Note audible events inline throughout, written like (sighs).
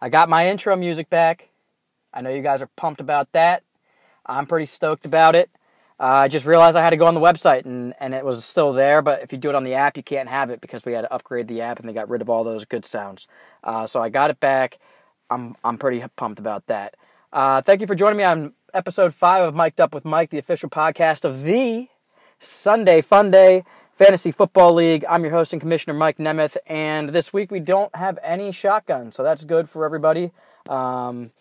I got my intro music back. I know you guys are pumped about that. I'm pretty stoked about it. Uh, I just realized I had to go on the website and, and it was still there, but if you do it on the app, you can't have it because we had to upgrade the app and they got rid of all those good sounds. Uh, so I got it back. I'm, I'm pretty pumped about that. Uh, thank you for joining me on episode five of Mic'd Up with Mike, the official podcast of the Sunday Fun Day Fantasy Football League. I'm your host and commissioner, Mike Nemeth, and this week we don't have any shotguns, so that's good for everybody. Um,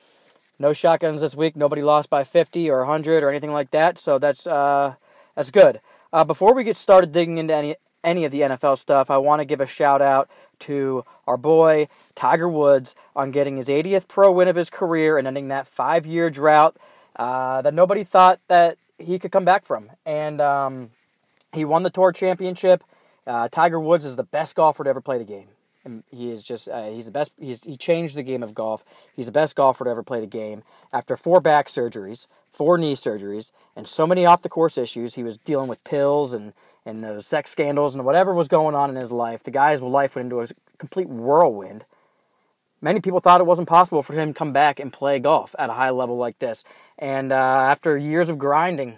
no shotguns this week. Nobody lost by 50 or 100 or anything like that, so that's uh, that's good. Uh, before we get started digging into any any of the NFL stuff, I want to give a shout out to our boy Tiger Woods on getting his 80th pro win of his career and ending that five year drought uh, that nobody thought that he could come back from. And um, he won the Tour Championship. Uh, Tiger Woods is the best golfer to ever play the game. And he is just uh, he's the best. He's he changed the game of golf. He's the best golfer to ever play the game. After four back surgeries, four knee surgeries, and so many off the course issues, he was dealing with pills and and those sex scandals and whatever was going on in his life. The guy's life went into a complete whirlwind. Many people thought it wasn't possible for him to come back and play golf at a high level like this. And uh, after years of grinding,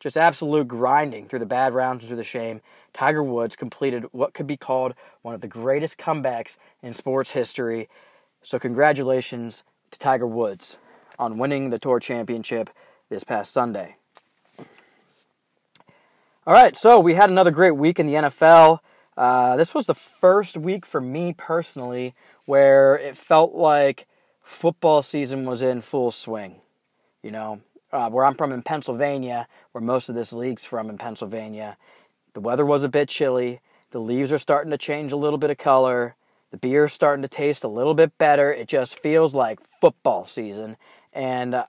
just absolute grinding through the bad rounds, and through the shame, Tiger Woods completed what could be called one of the greatest comebacks in sports history. So, congratulations to Tiger Woods on winning the Tour Championship this past Sunday. All right, so we had another great week in the NFL. Uh, this was the first week for me personally where it felt like football season was in full swing. You know, uh, where I'm from in Pennsylvania, where most of this league's from in Pennsylvania, the weather was a bit chilly. The leaves are starting to change a little bit of color. The beer's starting to taste a little bit better. It just feels like football season. And uh,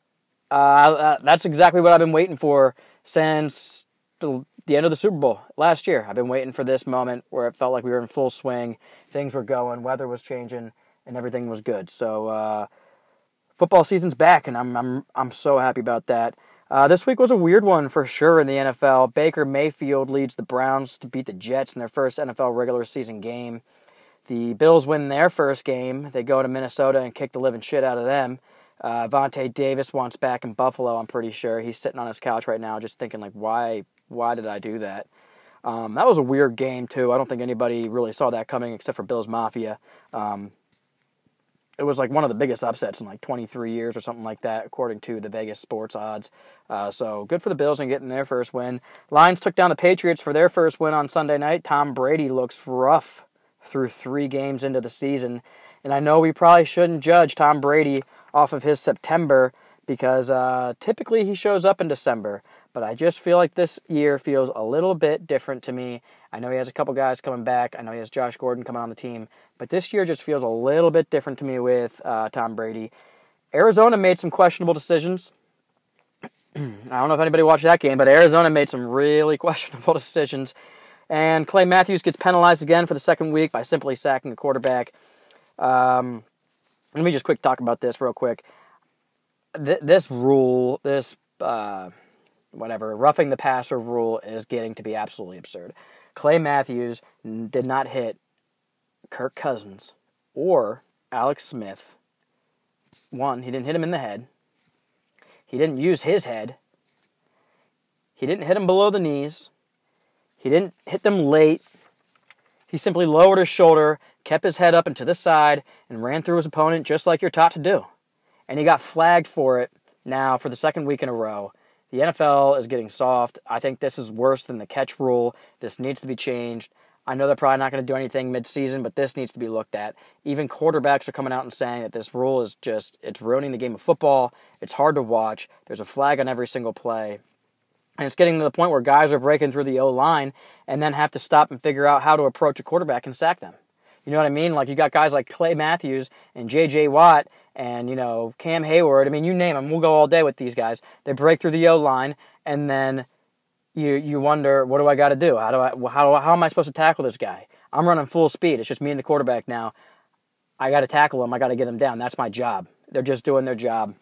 uh, that's exactly what I've been waiting for since the, the end of the Super Bowl last year. I've been waiting for this moment where it felt like we were in full swing. Things were going, weather was changing, and everything was good. So, uh, football season's back, and I'm I'm I'm so happy about that. Uh, this week was a weird one for sure in the NFL. Baker Mayfield leads the Browns to beat the Jets in their first NFL regular season game. The Bills win their first game. They go to Minnesota and kick the living shit out of them. Uh, Vontae Davis wants back in Buffalo. I'm pretty sure he's sitting on his couch right now, just thinking like, why, why did I do that? Um, that was a weird game too. I don't think anybody really saw that coming except for Bills Mafia. Um, it was like one of the biggest upsets in like 23 years or something like that, according to the Vegas sports odds. Uh, so good for the Bills in getting their first win. Lions took down the Patriots for their first win on Sunday night. Tom Brady looks rough through three games into the season. And I know we probably shouldn't judge Tom Brady off of his September because uh, typically he shows up in December. But I just feel like this year feels a little bit different to me. I know he has a couple guys coming back. I know he has Josh Gordon coming on the team. But this year just feels a little bit different to me with uh, Tom Brady. Arizona made some questionable decisions. (clears throat) I don't know if anybody watched that game, but Arizona made some really (laughs) questionable decisions. And Clay Matthews gets penalized again for the second week by simply sacking the quarterback. Um, let me just quick talk about this real quick. Th- this rule, this uh, whatever, roughing the passer rule is getting to be absolutely absurd. Clay Matthews did not hit Kirk Cousins or Alex Smith. One, he didn't hit him in the head. He didn't use his head. He didn't hit him below the knees. He didn't hit them late. He simply lowered his shoulder, kept his head up and to the side, and ran through his opponent just like you're taught to do. And he got flagged for it now for the second week in a row. The NFL is getting soft. I think this is worse than the catch rule. This needs to be changed. I know they're probably not going to do anything midseason, but this needs to be looked at. Even quarterbacks are coming out and saying that this rule is just it's ruining the game of football. It's hard to watch. There's a flag on every single play. And it's getting to the point where guys are breaking through the O line and then have to stop and figure out how to approach a quarterback and sack them. You know what I mean? Like you got guys like Clay Matthews and J.J. Watt and you know Cam Heyward. I mean, you name them. We'll go all day with these guys. They break through the O line, and then you you wonder, what do I got to do? How do I how how am I supposed to tackle this guy? I'm running full speed. It's just me and the quarterback now. I got to tackle him. I got to get him down. That's my job. They're just doing their job.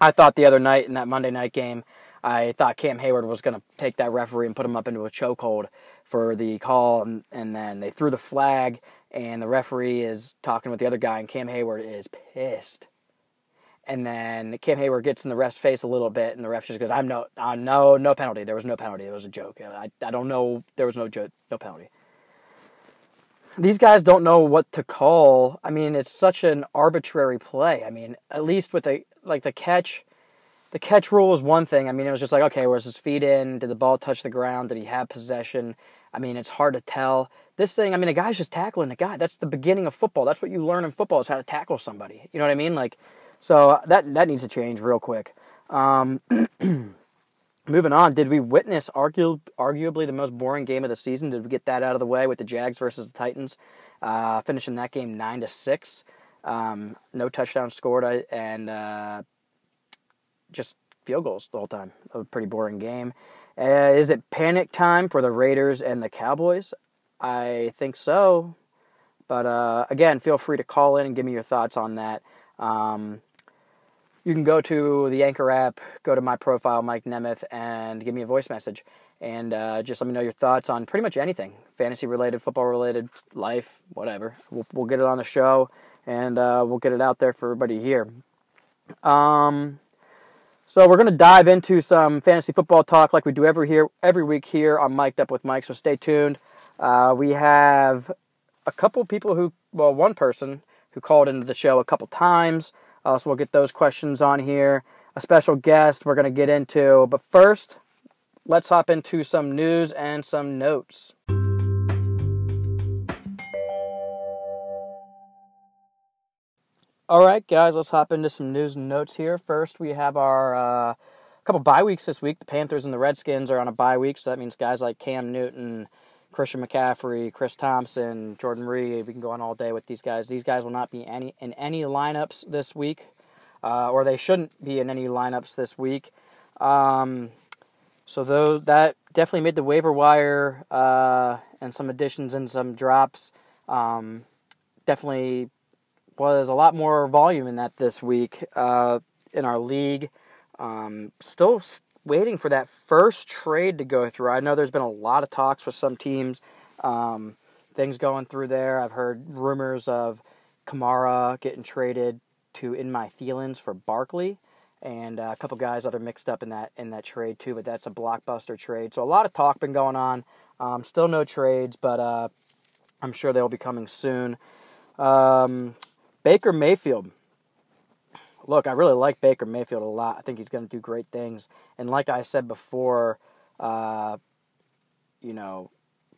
I thought the other night in that Monday night game, I thought Cam Heyward was going to take that referee and put him up into a chokehold for the call, and, and then they threw the flag and the referee is talking with the other guy, and Cam Heyward is pissed. And then Cam Heyward gets in the ref's face a little bit, and the ref just goes, "I'm no, uh, no, no penalty. There was no penalty. It was a joke. I, I don't know. There was no joke, no penalty." These guys don't know what to call. I mean, it's such an arbitrary play. I mean, at least with a like the catch, the catch rule was one thing. I mean, it was just like, okay, was his feet in? Did the ball touch the ground? Did he have possession? I mean, it's hard to tell. This thing, I mean, a guy's just tackling a guy. That's the beginning of football. That's what you learn in football is how to tackle somebody. You know what I mean? Like, so that that needs to change real quick. Um, (clears throat) moving on, did we witness argu- arguably the most boring game of the season? Did we get that out of the way with the Jags versus the Titans, uh, finishing that game nine to six? Um, no touchdown scored, and uh, just field goals the whole time. A pretty boring game. Uh, is it panic time for the Raiders and the Cowboys? I think so. But uh, again, feel free to call in and give me your thoughts on that. Um, you can go to the Anchor app, go to my profile, Mike Nemeth, and give me a voice message. And uh, just let me know your thoughts on pretty much anything fantasy related, football related, life, whatever. We'll, we'll get it on the show and uh, we'll get it out there for everybody here. Um, so we're going to dive into some fantasy football talk like we do every here every week here on Mic'd Up with Mike. So stay tuned. Uh, we have a couple people who, well, one person who called into the show a couple times. Uh, so we'll get those questions on here. A special guest we're going to get into. But first, let's hop into some news and some notes. All right, guys, let's hop into some news and notes here. First, we have our uh, couple bye weeks this week. The Panthers and the Redskins are on a bye week, so that means guys like Cam Newton, Christian McCaffrey, Chris Thompson, Jordan Reed. We can go on all day with these guys. These guys will not be any in any lineups this week, uh, or they shouldn't be in any lineups this week. Um, so though that definitely made the waiver wire uh, and some additions and some drops. Um, definitely was a lot more volume in that this week uh, in our league. Um, still waiting for that first trade to go through. I know there's been a lot of talks with some teams, um, things going through there. I've heard rumors of Kamara getting traded to in my Thielens for Barkley, and uh, a couple guys that are mixed up in that in that trade too. But that's a blockbuster trade. So a lot of talk been going on. Um, still no trades, but uh, I'm sure they'll be coming soon. Um, Baker Mayfield. Look, I really like Baker Mayfield a lot. I think he's going to do great things. And like I said before, uh, you know,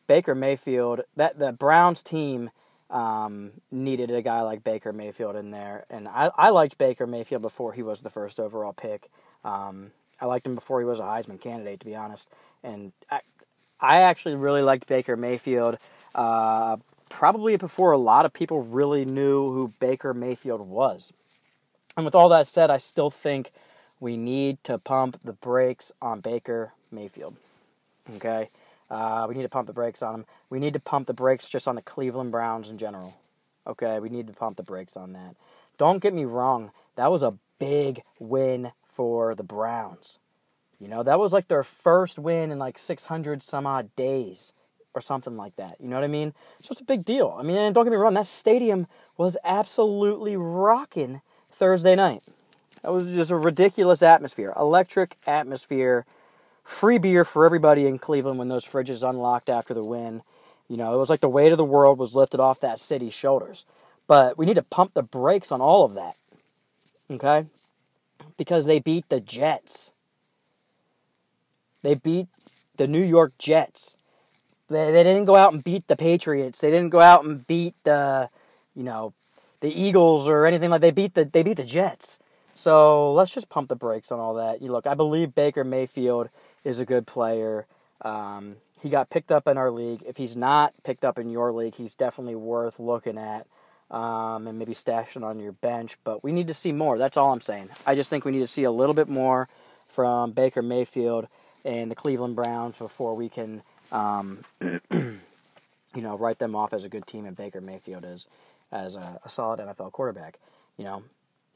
Baker Mayfield, that the Browns team um, needed a guy like Baker Mayfield in there. And I, I liked Baker Mayfield before he was the first overall pick. Um, I liked him before he was a Heisman candidate, to be honest. And I, I actually really liked Baker Mayfield. Uh, probably before a lot of people really knew who Baker Mayfield was. And with all that said, I still think we need to pump the brakes on Baker Mayfield. Okay? Uh, we need to pump the brakes on him. We need to pump the brakes just on the Cleveland Browns in general. Okay? We need to pump the brakes on that. Don't get me wrong, that was a big win for the Browns. You know, that was like their first win in like 600 some odd days or something like that. You know what I mean? It's just a big deal. I mean, don't get me wrong, that stadium was absolutely rocking Thursday night. That was just a ridiculous atmosphere, electric atmosphere, free beer for everybody in Cleveland when those fridges unlocked after the win. You know, it was like the weight of the world was lifted off that city's shoulders. But we need to pump the brakes on all of that. Okay? Because they beat the Jets. They beat the New York Jets. They, they didn't go out and beat the Patriots. They didn't go out and beat the, you know, the Eagles or anything like. They beat the they beat the Jets. So let's just pump the brakes on all that. You look, I believe Baker Mayfield is a good player. Um, he got picked up in our league. If he's not picked up in your league, he's definitely worth looking at um, and maybe stashing on your bench. But we need to see more. That's all I'm saying. I just think we need to see a little bit more from Baker Mayfield and the Cleveland Browns before we can um, (clears throat) you know, write them off as a good team, and Baker Mayfield is as a, a solid NFL quarterback. You know,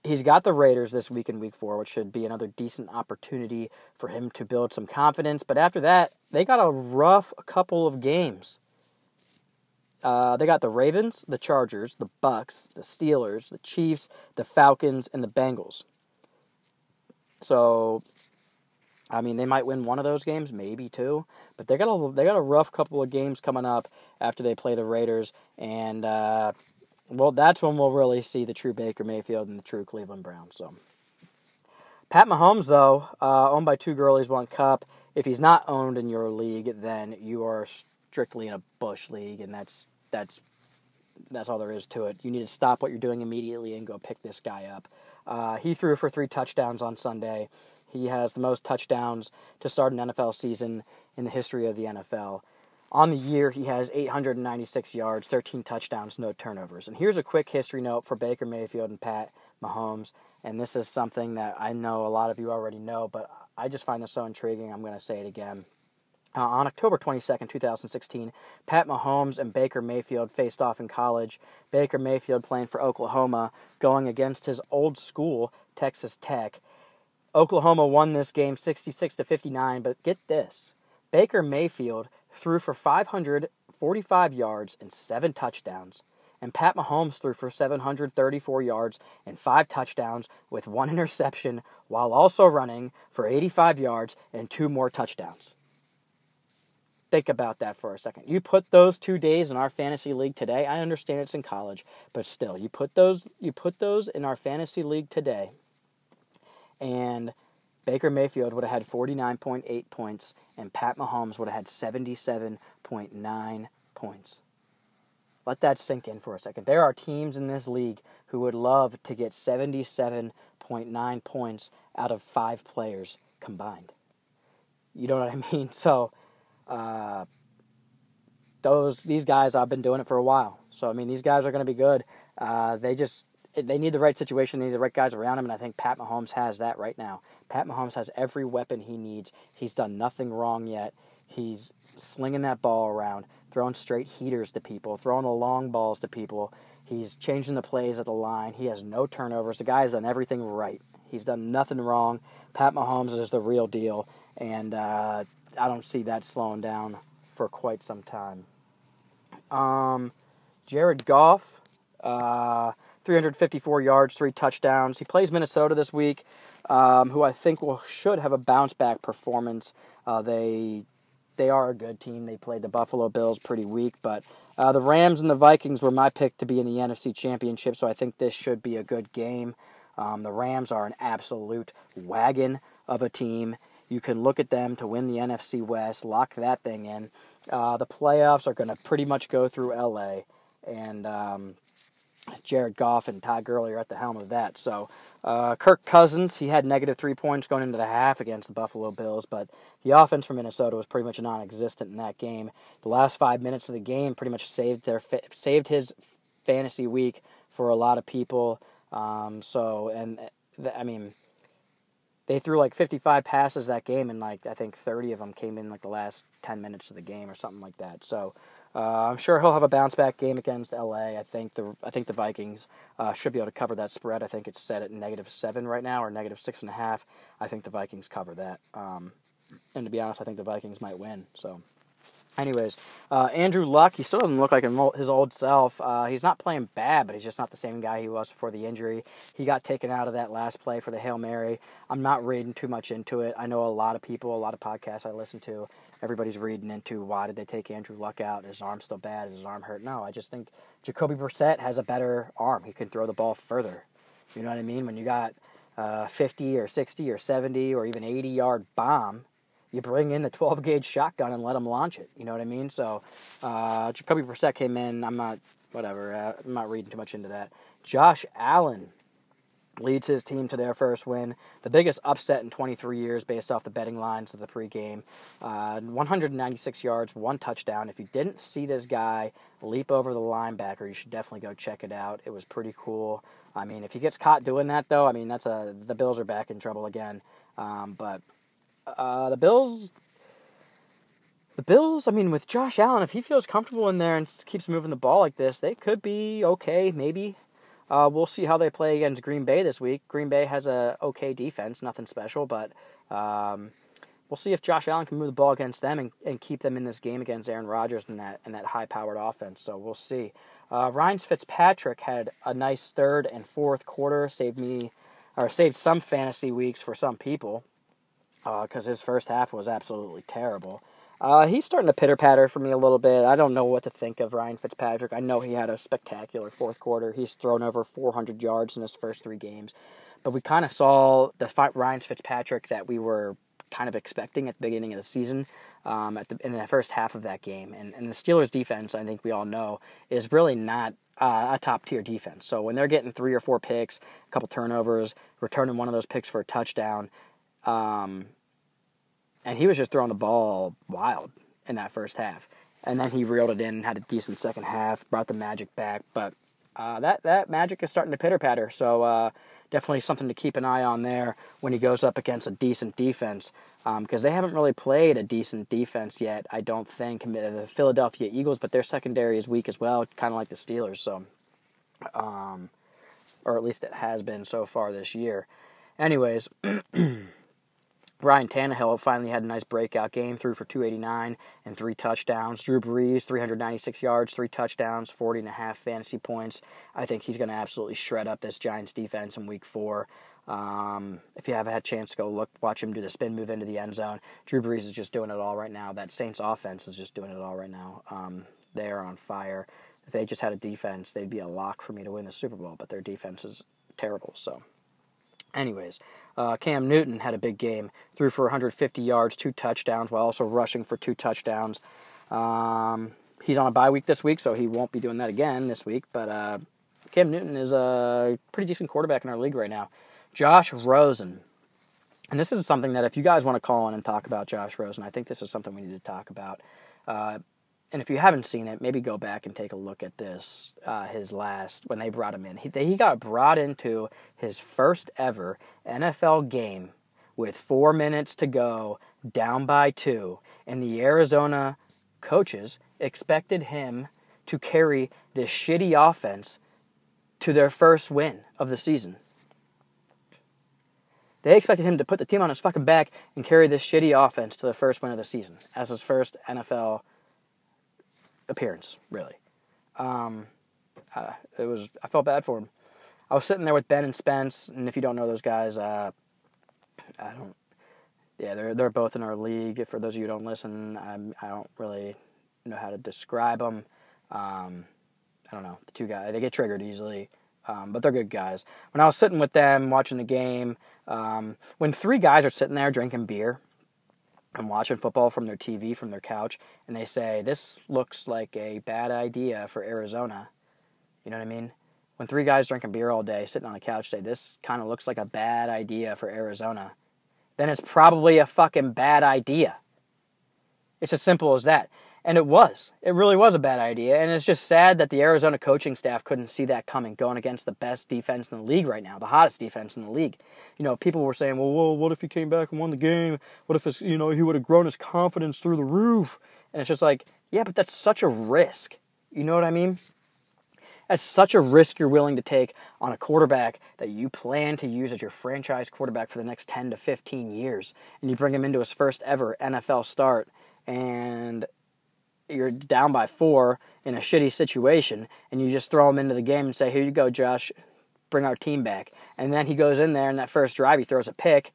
he's got the Raiders this week in Week Four, which should be another decent opportunity for him to build some confidence. But after that, they got a rough couple of games. Uh, they got the Ravens, the Chargers, the Bucks, the Steelers, the Chiefs, the Falcons, and the Bengals. So, I mean, they might win one of those games, maybe two, but they got a they got a rough couple of games coming up after they play the Raiders, and uh, well, that's when we'll really see the true Baker Mayfield and the true Cleveland Browns. So, Pat Mahomes, though, uh, owned by two girlies, one cup. If he's not owned in your league, then you are strictly in a Bush league, and that's that's that's all there is to it. You need to stop what you're doing immediately and go pick this guy up. Uh, he threw for three touchdowns on Sunday. He has the most touchdowns to start an NFL season in the history of the NFL. On the year, he has 896 yards, 13 touchdowns, no turnovers. And here's a quick history note for Baker Mayfield and Pat Mahomes. And this is something that I know a lot of you already know, but I just find this so intriguing. I'm going to say it again. Uh, on October 22nd, 2016, Pat Mahomes and Baker Mayfield faced off in college. Baker Mayfield playing for Oklahoma, going against his old school, Texas Tech. Oklahoma won this game 66 to 59, but get this. Baker Mayfield threw for 545 yards and 7 touchdowns, and Pat Mahomes threw for 734 yards and 5 touchdowns with one interception while also running for 85 yards and 2 more touchdowns. Think about that for a second. You put those two days in our fantasy league today. I understand it's in college, but still, you put those you put those in our fantasy league today, and Baker Mayfield would have had 49.8 points, and Pat Mahomes would have had 77.9 points. Let that sink in for a second. There are teams in this league who would love to get 77.9 points out of five players combined. You know what I (laughs) mean? So uh, those these guys I've been doing it for a while. So I mean these guys are going to be good. Uh, they just they need the right situation, they need the right guys around him, and I think Pat Mahomes has that right now. Pat Mahomes has every weapon he needs. He's done nothing wrong yet. He's slinging that ball around, throwing straight heaters to people, throwing the long balls to people. He's changing the plays at the line. He has no turnovers. The guy's done everything right. He's done nothing wrong. Pat Mahomes is the real deal, and uh, I don't see that slowing down for quite some time. Um, Jared Goff, uh, 354 yards, three touchdowns. He plays Minnesota this week, um, who I think will should have a bounce back performance. Uh, they they are a good team. They played the Buffalo Bills pretty weak, but uh, the Rams and the Vikings were my pick to be in the NFC Championship, so I think this should be a good game. Um, the Rams are an absolute wagon of a team, you can look at them to win the NFC West, lock that thing in. Uh, the playoffs are going to pretty much go through LA, and um, Jared Goff and Todd Gurley are at the helm of that. So, uh, Kirk Cousins, he had negative three points going into the half against the Buffalo Bills, but the offense for Minnesota was pretty much non-existent in that game. The last five minutes of the game pretty much saved their saved his fantasy week for a lot of people. Um, so, and I mean they threw like 55 passes that game, and like I think 30 of them came in like the last 10 minutes of the game or something like that. So uh, I'm sure he'll have a bounce back game against LA. I think the I think the Vikings uh, should be able to cover that spread. I think it's set at negative seven right now or negative six and a half. I think the Vikings cover that. Um, and to be honest, I think the Vikings might win. So. Anyways, uh, Andrew Luck, he still doesn't look like his old self. Uh, he's not playing bad, but he's just not the same guy he was before the injury. He got taken out of that last play for the Hail Mary. I'm not reading too much into it. I know a lot of people, a lot of podcasts I listen to, everybody's reading into why did they take Andrew Luck out? Is his arm still bad? Is his arm hurt? No, I just think Jacoby Brissett has a better arm. He can throw the ball further. You know what I mean? When you got uh, 50 or 60 or 70 or even 80 yard bomb you bring in the 12 gauge shotgun and let them launch it. You know what I mean? So uh, Jacoby Brissett came in. I'm not whatever. Uh, I'm not reading too much into that. Josh Allen leads his team to their first win, the biggest upset in 23 years based off the betting lines of the pregame. Uh, 196 yards, one touchdown. If you didn't see this guy leap over the linebacker, you should definitely go check it out. It was pretty cool. I mean, if he gets caught doing that, though, I mean, that's a the Bills are back in trouble again. Um, but uh, the Bills. The Bills, I mean, with Josh Allen, if he feels comfortable in there and keeps moving the ball like this, they could be okay, maybe. Uh, we'll see how they play against Green Bay this week. Green Bay has a okay defense, nothing special, but um, we'll see if Josh Allen can move the ball against them and, and keep them in this game against Aaron Rodgers and that and that high powered offense. So we'll see. Uh, Ryan Fitzpatrick had a nice third and fourth quarter, saved me or saved some fantasy weeks for some people because uh, his first half was absolutely terrible. Uh, he's starting to pitter patter for me a little bit. I don't know what to think of Ryan Fitzpatrick. I know he had a spectacular fourth quarter. He's thrown over 400 yards in his first three games. But we kind of saw the Ryan Fitzpatrick that we were kind of expecting at the beginning of the season um, at the, in the first half of that game. And, and the Steelers' defense, I think we all know, is really not uh, a top tier defense. So when they're getting three or four picks, a couple turnovers, returning one of those picks for a touchdown, um, and he was just throwing the ball wild in that first half. And then he reeled it in, and had a decent second half, brought the magic back. But uh, that that magic is starting to pitter patter. So uh, definitely something to keep an eye on there when he goes up against a decent defense because um, they haven't really played a decent defense yet. I don't think the Philadelphia Eagles, but their secondary is weak as well, kind of like the Steelers. So, um, or at least it has been so far this year. Anyways. (clears throat) Ryan Tannehill finally had a nice breakout game, threw for 289 and three touchdowns. Drew Brees, 396 yards, three touchdowns, 40 and a half fantasy points. I think he's going to absolutely shred up this Giants defense in week four. Um, if you haven't had a chance to go look, watch him do the spin move into the end zone. Drew Brees is just doing it all right now. That Saints offense is just doing it all right now. Um, they are on fire. If they just had a defense, they'd be a lock for me to win the Super Bowl, but their defense is terrible. So. Anyways, uh, Cam Newton had a big game, threw for 150 yards, two touchdowns, while also rushing for two touchdowns. Um, he's on a bye week this week, so he won't be doing that again this week. But uh, Cam Newton is a pretty decent quarterback in our league right now. Josh Rosen. And this is something that if you guys want to call in and talk about Josh Rosen, I think this is something we need to talk about. Uh, and if you haven't seen it, maybe go back and take a look at this. Uh, his last when they brought him in, he he got brought into his first ever NFL game with four minutes to go, down by two, and the Arizona coaches expected him to carry this shitty offense to their first win of the season. They expected him to put the team on his fucking back and carry this shitty offense to the first win of the season as his first NFL appearance, really. Um, uh, it was I felt bad for him. I was sitting there with Ben and Spence, and if you don't know those guys, uh, I don't. Yeah, they're they're both in our league. For those of you who don't listen, I'm, I don't really know how to describe them. Um, I don't know the two guys. They get triggered easily, um, but they're good guys. When I was sitting with them watching the game, um, when three guys are sitting there drinking beer, and watching football from their TV, from their couch, and they say, This looks like a bad idea for Arizona. You know what I mean? When three guys drinking beer all day, sitting on a couch, say, This kind of looks like a bad idea for Arizona, then it's probably a fucking bad idea. It's as simple as that. And it was. It really was a bad idea. And it's just sad that the Arizona coaching staff couldn't see that coming, going against the best defense in the league right now, the hottest defense in the league. You know, people were saying, well, well what if he came back and won the game? What if, you know, he would have grown his confidence through the roof? And it's just like, yeah, but that's such a risk. You know what I mean? That's such a risk you're willing to take on a quarterback that you plan to use as your franchise quarterback for the next 10 to 15 years. And you bring him into his first ever NFL start. And you're down by four in a shitty situation, and you just throw him into the game and say, "Here you go, Josh, bring our team back." And then he goes in there, and that first drive, he throws a pick.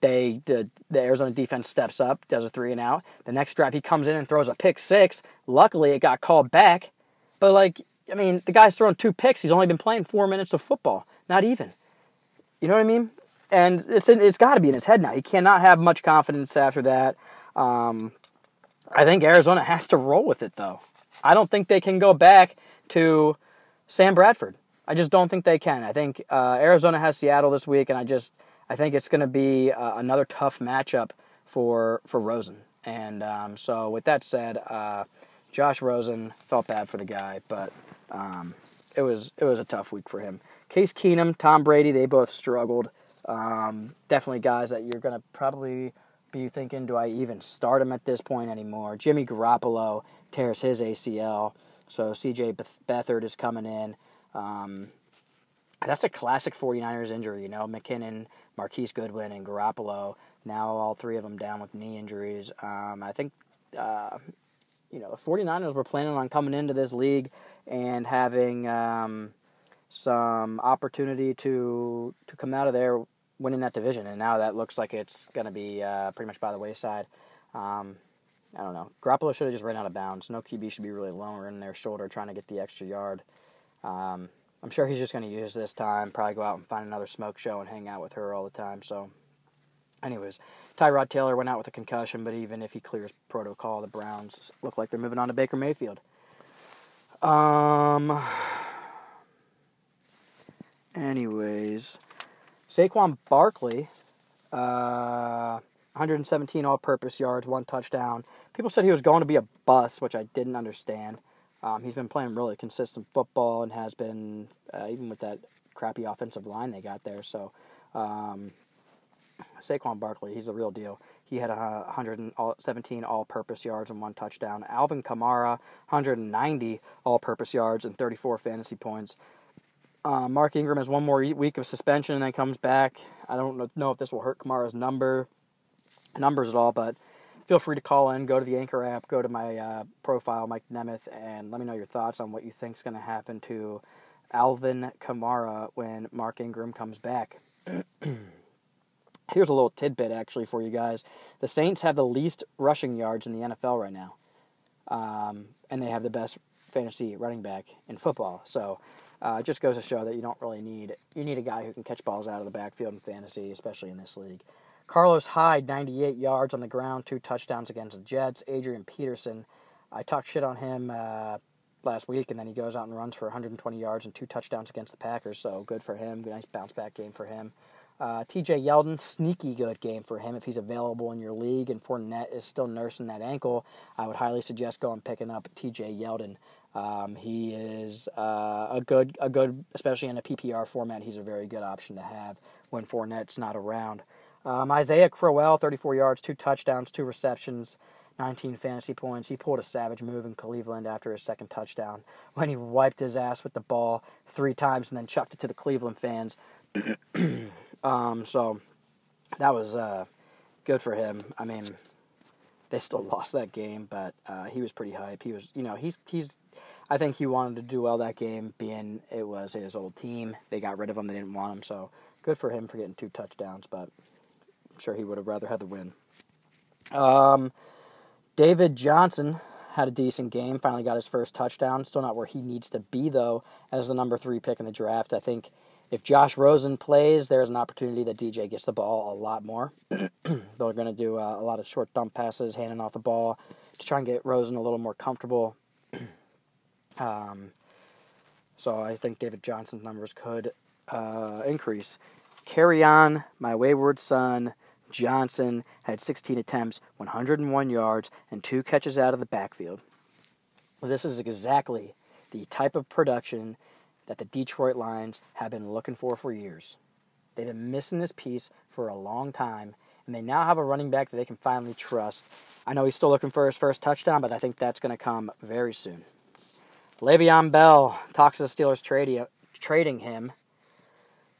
They the the Arizona defense steps up, does a three and out. The next drive, he comes in and throws a pick six. Luckily, it got called back. But like, I mean, the guy's thrown two picks. He's only been playing four minutes of football, not even. You know what I mean? And it's it's got to be in his head now. He cannot have much confidence after that. Um, I think Arizona has to roll with it, though. I don't think they can go back to Sam Bradford. I just don't think they can. I think uh, Arizona has Seattle this week, and I just I think it's going to be uh, another tough matchup for for Rosen. And um, so, with that said, uh, Josh Rosen felt bad for the guy, but um, it was it was a tough week for him. Case Keenum, Tom Brady, they both struggled. Um, definitely guys that you're going to probably be thinking, do I even start him at this point anymore? Jimmy Garoppolo tears his ACL, so CJ Beathard is coming in. Um, that's a classic 49ers injury. You know, McKinnon, Marquise Goodwin, and Garoppolo. Now all three of them down with knee injuries. Um, I think, uh, you know, the 49ers were planning on coming into this league and having um, some opportunity to to come out of there winning that division, and now that looks like it's going to be uh, pretty much by the wayside. Um, I don't know. Garoppolo should have just ran out of bounds. No QB should be really lowering their shoulder trying to get the extra yard. Um, I'm sure he's just going to use this time, probably go out and find another smoke show and hang out with her all the time. So, anyways, Tyrod Taylor went out with a concussion, but even if he clears protocol, the Browns look like they're moving on to Baker Mayfield. Um. (sighs) Anyways, Saquon Barkley, uh, 117 all-purpose yards, one touchdown. People said he was going to be a bust, which I didn't understand. Um, he's been playing really consistent football and has been, uh, even with that crappy offensive line they got there. So, um, Saquon Barkley, he's the real deal. He had 117 all-purpose yards and one touchdown. Alvin Kamara, 190 all-purpose yards and 34 fantasy points. Uh, Mark Ingram has one more week of suspension and then comes back. I don't know if this will hurt Kamara's number numbers at all, but feel free to call in, go to the Anchor app, go to my uh, profile, Mike Nemeth, and let me know your thoughts on what you think is going to happen to Alvin Kamara when Mark Ingram comes back. (clears throat) Here's a little tidbit actually for you guys. The Saints have the least rushing yards in the NFL right now, um, and they have the best fantasy running back in football. So uh, just goes to show that you don't really need you need a guy who can catch balls out of the backfield in fantasy, especially in this league. Carlos Hyde, 98 yards on the ground, two touchdowns against the Jets. Adrian Peterson, I talked shit on him uh, last week, and then he goes out and runs for 120 yards and two touchdowns against the Packers. So good for him. Nice bounce back game for him. Uh, TJ Yeldon, sneaky good game for him if he's available in your league. And Fournette is still nursing that ankle. I would highly suggest going picking up TJ Yeldon. Um, he is uh, a good, a good, especially in a PPR format. He's a very good option to have when Fournette's not around. Um, Isaiah Crowell, 34 yards, two touchdowns, two receptions, 19 fantasy points. He pulled a savage move in Cleveland after his second touchdown when he wiped his ass with the ball three times and then chucked it to the Cleveland fans. (clears throat) um, so that was uh, good for him. I mean, they still (laughs) lost that game, but uh, he was pretty hype. He was, you know, he's he's. I think he wanted to do well that game, being it was his old team. They got rid of him; they didn't want him, so good for him for getting two touchdowns. But I'm sure he would have rather had the win. Um, David Johnson had a decent game. Finally got his first touchdown. Still not where he needs to be though, as the number three pick in the draft. I think if Josh Rosen plays, there's an opportunity that DJ gets the ball a lot more. (clears throat) They're going to do uh, a lot of short dump passes, handing off the ball to try and get Rosen a little more comfortable. (clears throat) um, so I think David Johnson's numbers could uh, increase. on, my wayward son, Johnson had 16 attempts, 101 yards, and two catches out of the backfield. This is exactly the type of production that the Detroit Lions have been looking for for years. They've been missing this piece for a long time, and they now have a running back that they can finally trust. I know he's still looking for his first touchdown, but I think that's going to come very soon. Le'Veon Bell talks to the Steelers trading, him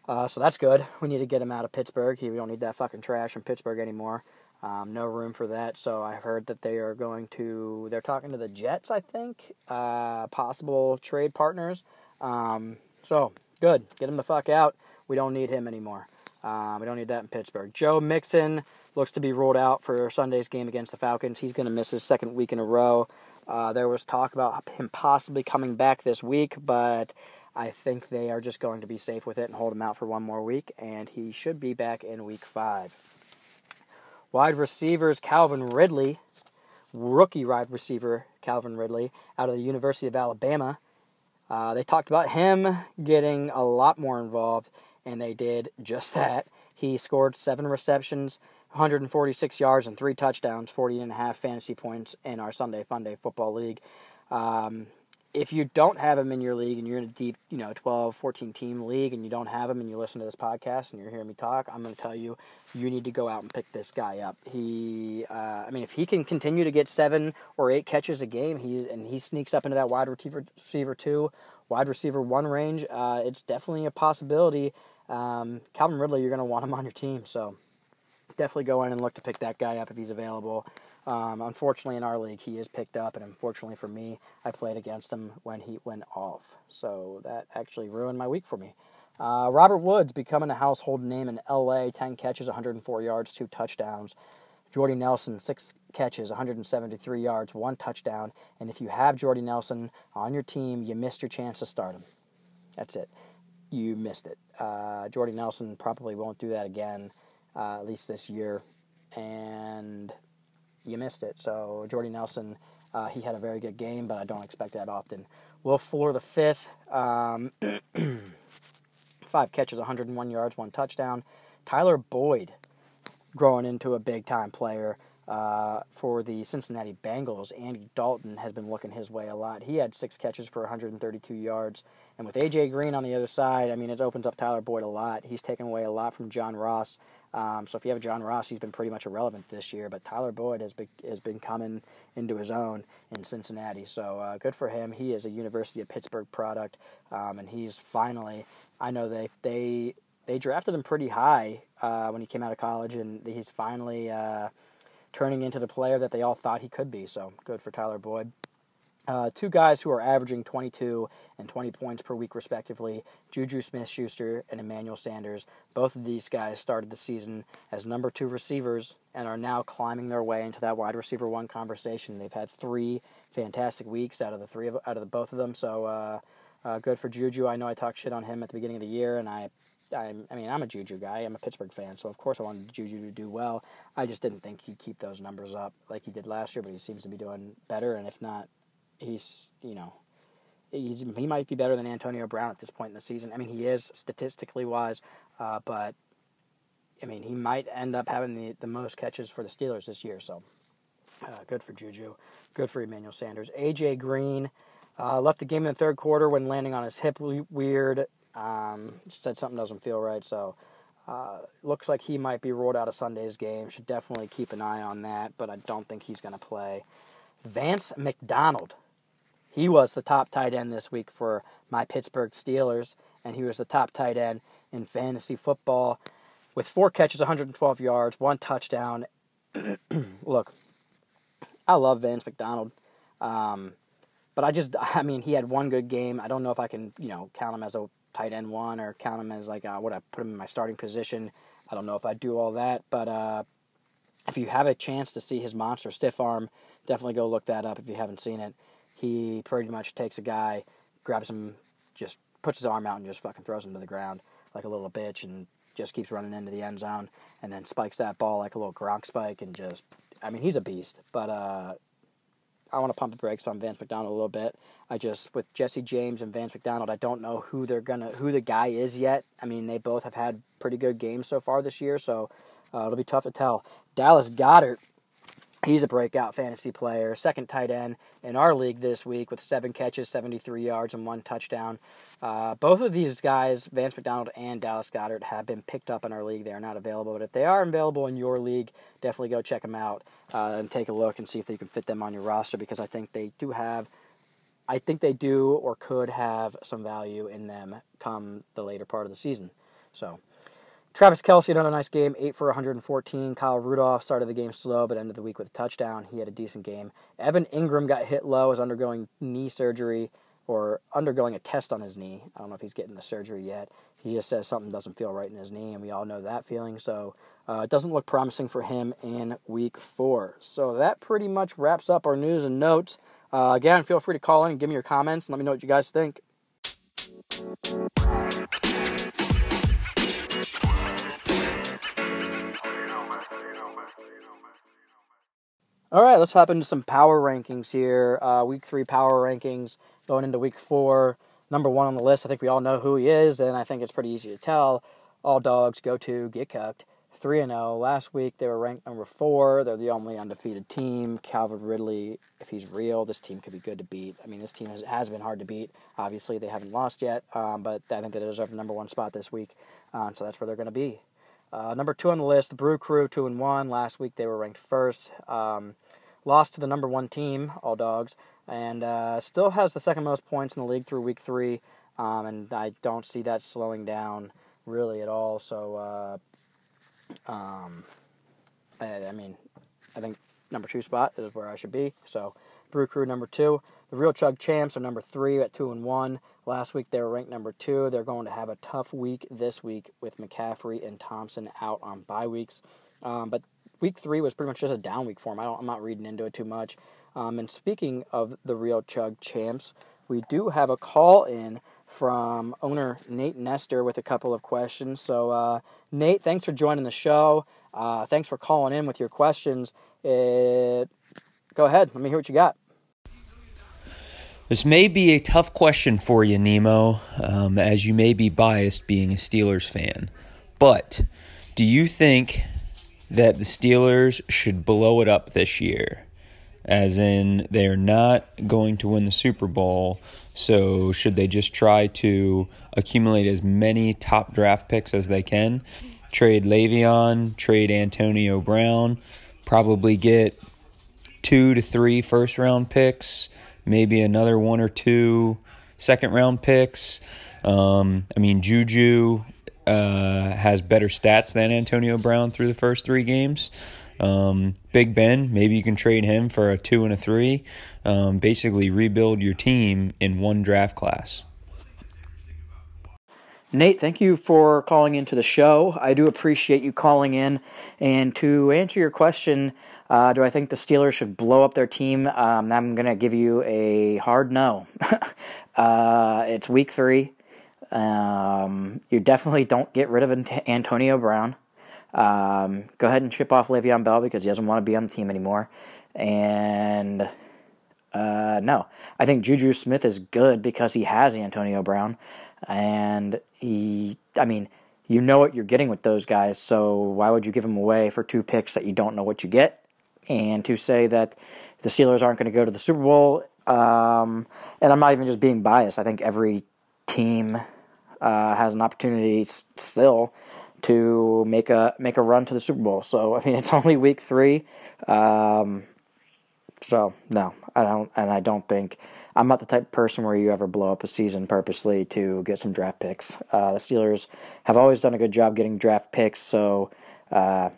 uh, so that's good. We need to get him out of Pittsburgh. We don't need that fucking trash in Pittsburgh anymore. Um, no room for that. So I've heard that they are going to. They're talking to the Jets. I think uh, possible trade partners. Um, so good. Get him the fuck out. We don't need him anymore. Um, we don't need that in Pittsburgh. Joe Mixon looks to be ruled out for Sunday's game against the Falcons. He's going to miss his second week in a row. Uh, there was talk about him possibly coming back this week, but I think they are just going to be safe with it and hold him out for one more week, and he should be back in week five. Wide receivers Calvin Ridley, rookie wide receiver Calvin Ridley out of the University of Alabama. Uh, they talked about him getting a lot more involved, and they did just that. He scored seven receptions, 146 yards, and three touchdowns, 40 and a half fantasy points in our Sunday Funday Football League. Um, if you don't have him in your league and you're in a deep, you know, 12, 14 team league and you don't have him and you listen to this podcast and you're hearing me talk, I'm going to tell you, you need to go out and pick this guy up. He, uh, I mean, if he can continue to get seven or eight catches a game, he's and he sneaks up into that wide receiver, receiver two, wide receiver one range, uh, it's definitely a possibility. Um, Calvin Ridley, you're going to want him on your team, so definitely go in and look to pick that guy up if he's available. Um, unfortunately, in our league, he is picked up, and unfortunately for me, I played against him when he went off. So that actually ruined my week for me. Uh, Robert Woods becoming a household name in LA 10 catches, 104 yards, two touchdowns. Jordy Nelson, six catches, 173 yards, one touchdown. And if you have Jordy Nelson on your team, you missed your chance to start him. That's it. You missed it. Uh, Jordy Nelson probably won't do that again, uh, at least this year. And you missed it. So Jordy Nelson, uh, he had a very good game, but I don't expect that often. Will Fuller, the fifth, um, (clears throat) five catches, 101 yards, one touchdown. Tyler Boyd, growing into a big time player uh, for the Cincinnati Bengals. Andy Dalton has been looking his way a lot. He had six catches for 132 yards. And with A.J. Green on the other side, I mean, it opens up Tyler Boyd a lot. He's taken away a lot from John Ross. Um, so if you have John Ross, he's been pretty much irrelevant this year. But Tyler Boyd has been, has been coming into his own in Cincinnati. So uh, good for him. He is a University of Pittsburgh product. Um, and he's finally, I know they, they, they drafted him pretty high uh, when he came out of college. And he's finally. Uh, turning into the player that they all thought he could be. So good for Tyler Boyd. Uh, two guys who are averaging 22 and 20 points per week, respectively Juju Smith Schuster and Emmanuel Sanders. Both of these guys started the season as number two receivers and are now climbing their way into that wide receiver one conversation. They've had three fantastic weeks out of the three of out of the both of them. So uh, uh, good for Juju. I know I talked shit on him at the beginning of the year, and I I, I mean, I'm a Juju guy. I'm a Pittsburgh fan, so of course I wanted Juju to do well. I just didn't think he'd keep those numbers up like he did last year, but he seems to be doing better. And if not, he's you know, he's he might be better than Antonio Brown at this point in the season. I mean, he is statistically wise, uh, but I mean, he might end up having the the most catches for the Steelers this year. So uh, good for Juju, good for Emmanuel Sanders. AJ Green. Uh, left the game in the third quarter when landing on his hip weird um, said something doesn't feel right, so uh, looks like he might be ruled out of Sunday's game. Should definitely keep an eye on that, but I don't think he's going to play. Vance McDonald, he was the top tight end this week for my Pittsburgh Steelers, and he was the top tight end in fantasy football with four catches, 112 yards, one touchdown. (clears throat) Look, I love Vance McDonald. Um, but I just, I mean, he had one good game. I don't know if I can, you know, count him as a tight end one or count him as like uh, what I put him in my starting position. I don't know if I do all that, but uh, if you have a chance to see his monster stiff arm, definitely go look that up if you haven't seen it. He pretty much takes a guy, grabs him, just puts his arm out and just fucking throws him to the ground like a little bitch and just keeps running into the end zone and then spikes that ball like a little Gronk spike and just I mean he's a beast. But uh, I want to pump the brakes on Vance McDonald a little bit. I just with Jesse James and Vance McDonald, I don't know who they're gonna who the guy is yet. I mean, they both have had pretty good games so far this year, so uh, it'll be tough to tell. Dallas Goedert He's a breakout fantasy player, second tight end in our league this week with seven catches, 73 yards, and one touchdown. Uh, both of these guys, Vance McDonald and Dallas Goedert, have been picked up in our league. They are not available, but if they are available in your league, definitely go check them out uh, and take a look and see if you can fit them on your roster because I think they do have. I think they do or could have some value in them come the later part of the season. So, Travis Kelce had a nice game, 8 for 114. Kyle Rudolph started the game slow, but ended the week with a touchdown. He had a decent game. Evan Engram got hit low, is undergoing knee surgery or undergoing a test on his knee. I don't know if he's getting the surgery yet. He just says something doesn't feel right in his knee, and we all know that feeling. So uh, it doesn't look promising for him in week four. So that pretty much wraps up our news and notes. Uh, again, feel free to call in and give me your comments and let me know what you guys think. All right, let's hop into some power rankings here. Uh, week three power rankings going into week four. Number one on the list, I think we all know who he is, and I think it's pretty easy to tell. All dogs go to get cooked. 3 and 0. Last week they were ranked number 4. They're the only undefeated team. Calvin Ridley, if he's real, this team could be good to beat. I mean, this team has, has been hard to beat. Obviously, they haven't lost yet, um, but I think they deserve the number one spot this week. Uh, so that's where they're going to be. Uh, number two on the list, Brew Crew, two and one. Last week they were ranked first. Um, lost to the number one team, all dogs, and uh, still has the second most points in the league through week three. Um, and I don't see that slowing down really at all. So, uh, um, I, I, mean, I think number two spot is where I should be. So, Brew Crew number two. The Real Chug Champs are number three at two and one. Last week they were ranked number two. They're going to have a tough week this week with McCaffrey and Thompson out on bye weeks. Um, but week three was pretty much just a down week for them. I I'm not reading into it too much. Um, and speaking of the Real Chug Champs, we do have a call in from owner Nate Nestor with a couple of questions. So, uh, Nate, thanks for joining the show. Uh, thanks for calling in with your questions. It, go ahead. Let me hear what you got. This may be a tough question for you, Nemo, um, as you may be biased being a Steelers fan. But do you think that the Steelers should blow it up this year? as in they're not going to win the Super Bowl. So, should they just try to accumulate as many top draft picks as they can? Trade Le'Veon, trade Antonio Brown, probably get two to three first round picks, maybe another one or two second round picks. Um, I mean, Juju uh, has better stats than Antonio Brown through the first three games. Um, Big Ben, maybe you can trade him for a two and a three. Um, basically, rebuild your team in one draft class. Nate, thank you for calling into the show. I do appreciate you calling in. And to answer your question, uh, do I think the Steelers should blow up their team? Um, I'm going to give you a hard no. (laughs) uh, it's week three. Um, you definitely don't get rid of Antonio Brown. Um, go ahead and ship off Le'Veon Bell because he doesn't want to be on the team anymore. And uh, no, I think Juju Smith is good because he has Antonio Brown, and he. I mean, you know what you're getting with those guys, so why would you give them away for two picks that you don't know what you get? And to say that the Steelers aren't going to go to the Super Bowl, um, and I'm not even just being biased. I think every team uh, has an opportunity still to make a make a run to the Super Bowl. So (laughs) I mean, it's only week three. Um, so no, I don't, and I don't think I'm not the type of person where you ever blow up a season purposely to get some draft picks. Uh, the Steelers have always done a good job getting draft picks, so uh,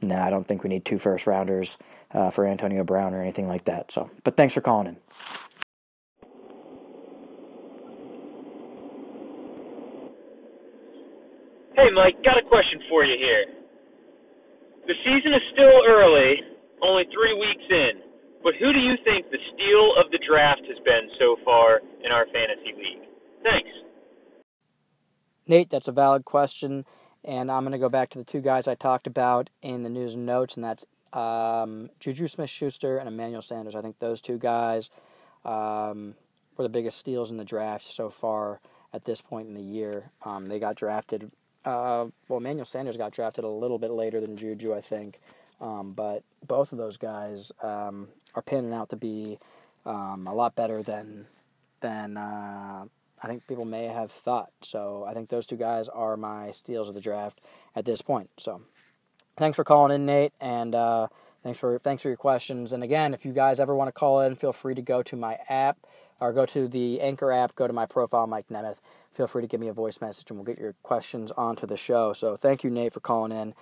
no, I don't think we need two first rounders uh, for Antonio Brown or anything like that. So, but thanks for calling in. Hey, Mike, got a question for you here. The season is still early, only three weeks in, but who do you think the steal of the draft has been so far in our fantasy league? Thanks. Nate, that's a valid question, and I'm going to go back to the two guys I talked about in the news and notes, and that's um, Juju Smith Schuster and Emmanuel Sanders. I think those two guys um, were the biggest steals in the draft so far at this point in the year. Um, they got drafted uh, well, Emmanuel Sanders got drafted a little bit later than Juju, I think. Um, but both of those guys um, are panning out to be um, a lot better than than uh, I think people may have thought. So I think those two guys are my steals of the draft at this point. So thanks for calling in, Nate, and uh, thanks for thanks for your questions. And again, if you guys ever want to call in, feel free to go to my app or go to the Anchor app, go to my profile, Mike Nemeth feel free to give me a voice message and we'll get your questions onto the show. So thank you, Nate, for calling in.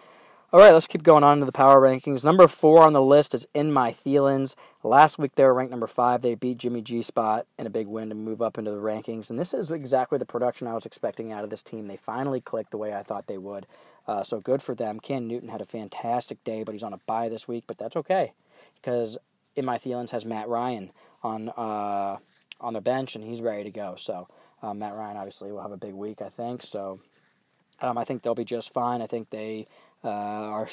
All right, let's keep going on to the power rankings. Number four on the list is In My Thielens. Last week they were ranked number five. They beat Jimmy G Spot in a big win to move up into the rankings. And this is exactly the production I was expecting out of this team. They finally clicked the way I thought they would. Uh, so good for them. Cam Newton had a fantastic day, but he's on a bye this week. But that's okay because In My Thielens has Matt Ryan on uh, on their bench and he's ready to go. So um, Matt Ryan obviously will have a big week, I think. So um, I think they'll be just fine. I think they uh, are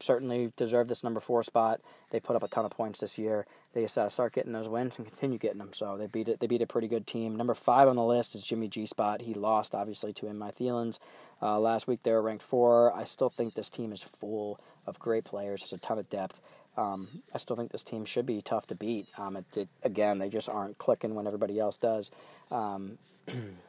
certainly deserve this number four spot. They put up a ton of points this year. They just gotta start getting those wins and continue getting them. So they beat it. They beat a pretty good team. Number five on the list is Jimmy G Spot. He lost obviously to My Thielens. Uh, last week they were ranked four. I still think this team is full of great players. There's a ton of depth. Um, I still think this team should be tough to beat. Um, it, it, again, they just aren't clicking when everybody else does. Um, (clears throat)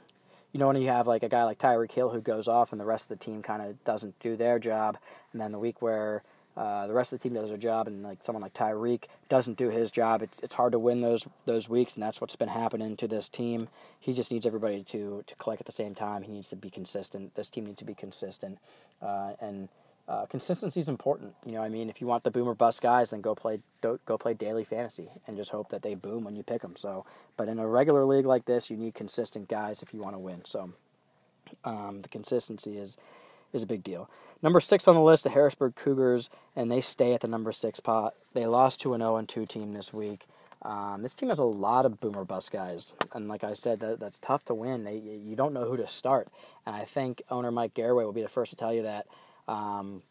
you know, when you have like a guy like Tyreek Hill who goes off and the rest of the team kind of doesn't do their job, and then the week where uh, the rest of the team does their job, and like someone like Tyreek doesn't do his job, it's it's hard to win those those weeks, and that's what's been happening to this team. He just needs everybody to to click at the same time. He needs to be consistent. This team needs to be consistent, uh, and uh, consistency is important. You know, I mean, if you want the boomer bust guys, then go play go play daily fantasy and just hope that they boom when you pick them. So, but in a regular league like this, you need consistent guys if you want to win. So, um, the consistency is is a big deal. Number six on the list, the Harrisburg Cougars, and they stay at the number six spot. They lost to an 0 2 team this week. Um, this team has a lot of boomer bust guys, and like I said, that, that's tough to win. They, you don't know who to start, and I think owner Mike Garraway will be the first to tell you that um,